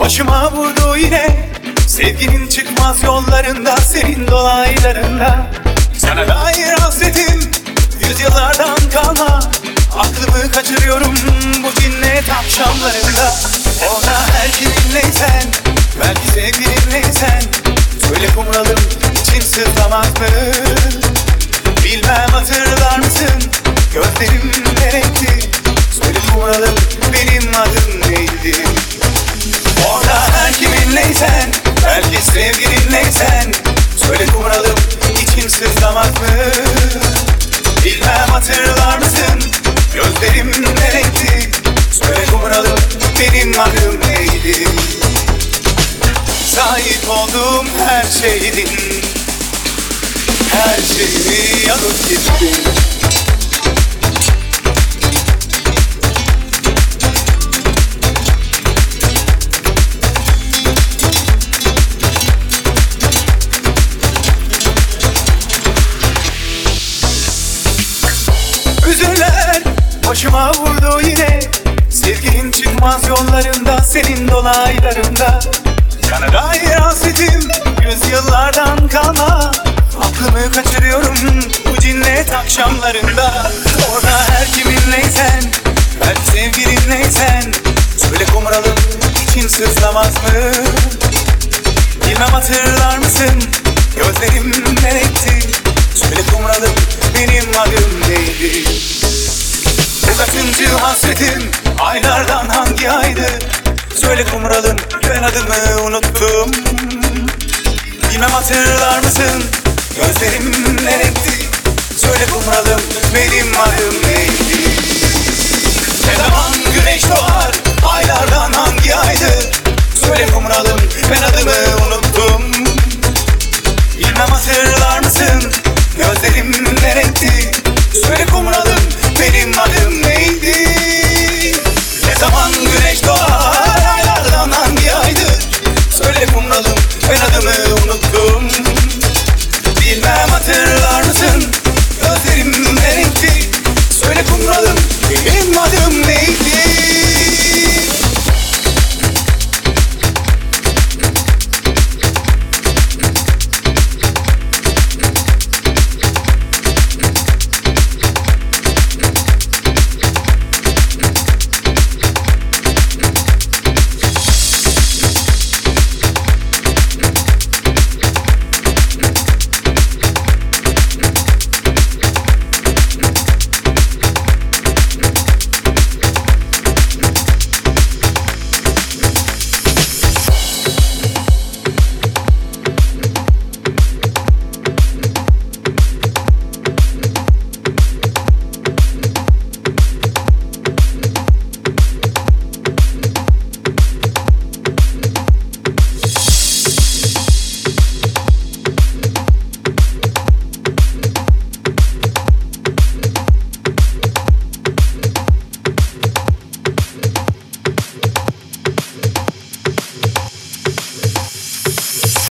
Başıma vurdu yine Sevginin çıkmaz yollarında Senin dolaylarında Sana dair hasretim Yüzyıllardan kalma Aklımı kaçırıyorum Bu cinnet akşamlarında Ona her kiminleysen Belki sevgilinleysen Söyle kumralım için sızlamaz mı? Bilmem hatırlar mısın? Gözlerim ne renkti? Söyle kumralım benim adım neydi? Hatırlar mısın? Gözlerim ne renkti? Söyle kumralım benim adım neydi? Sahip olduğum her şeydin Her şeyimi alıp gittin başıma vurdu yine Sevginin çıkmaz yollarında Senin dolaylarında Sana dair hasretim Yüzyıllardan kalma Aklımı kaçırıyorum Bu cinnet akşamlarında Orada her kiminleysen Belki sevgilinleysen Söyle kumralım için sızlamaz mı? Bilmem hatırlar mısın? Gözlerim ne renkti? Söyle kumralım benim adım neydi? Kaçıncı hasretim Aylardan hangi aydı? Söyle kumralım ben adımı unuttum Bilmem hatırlar mısın? Gözlerim ne renkti? Söyle kumralım benim adım neydi? in my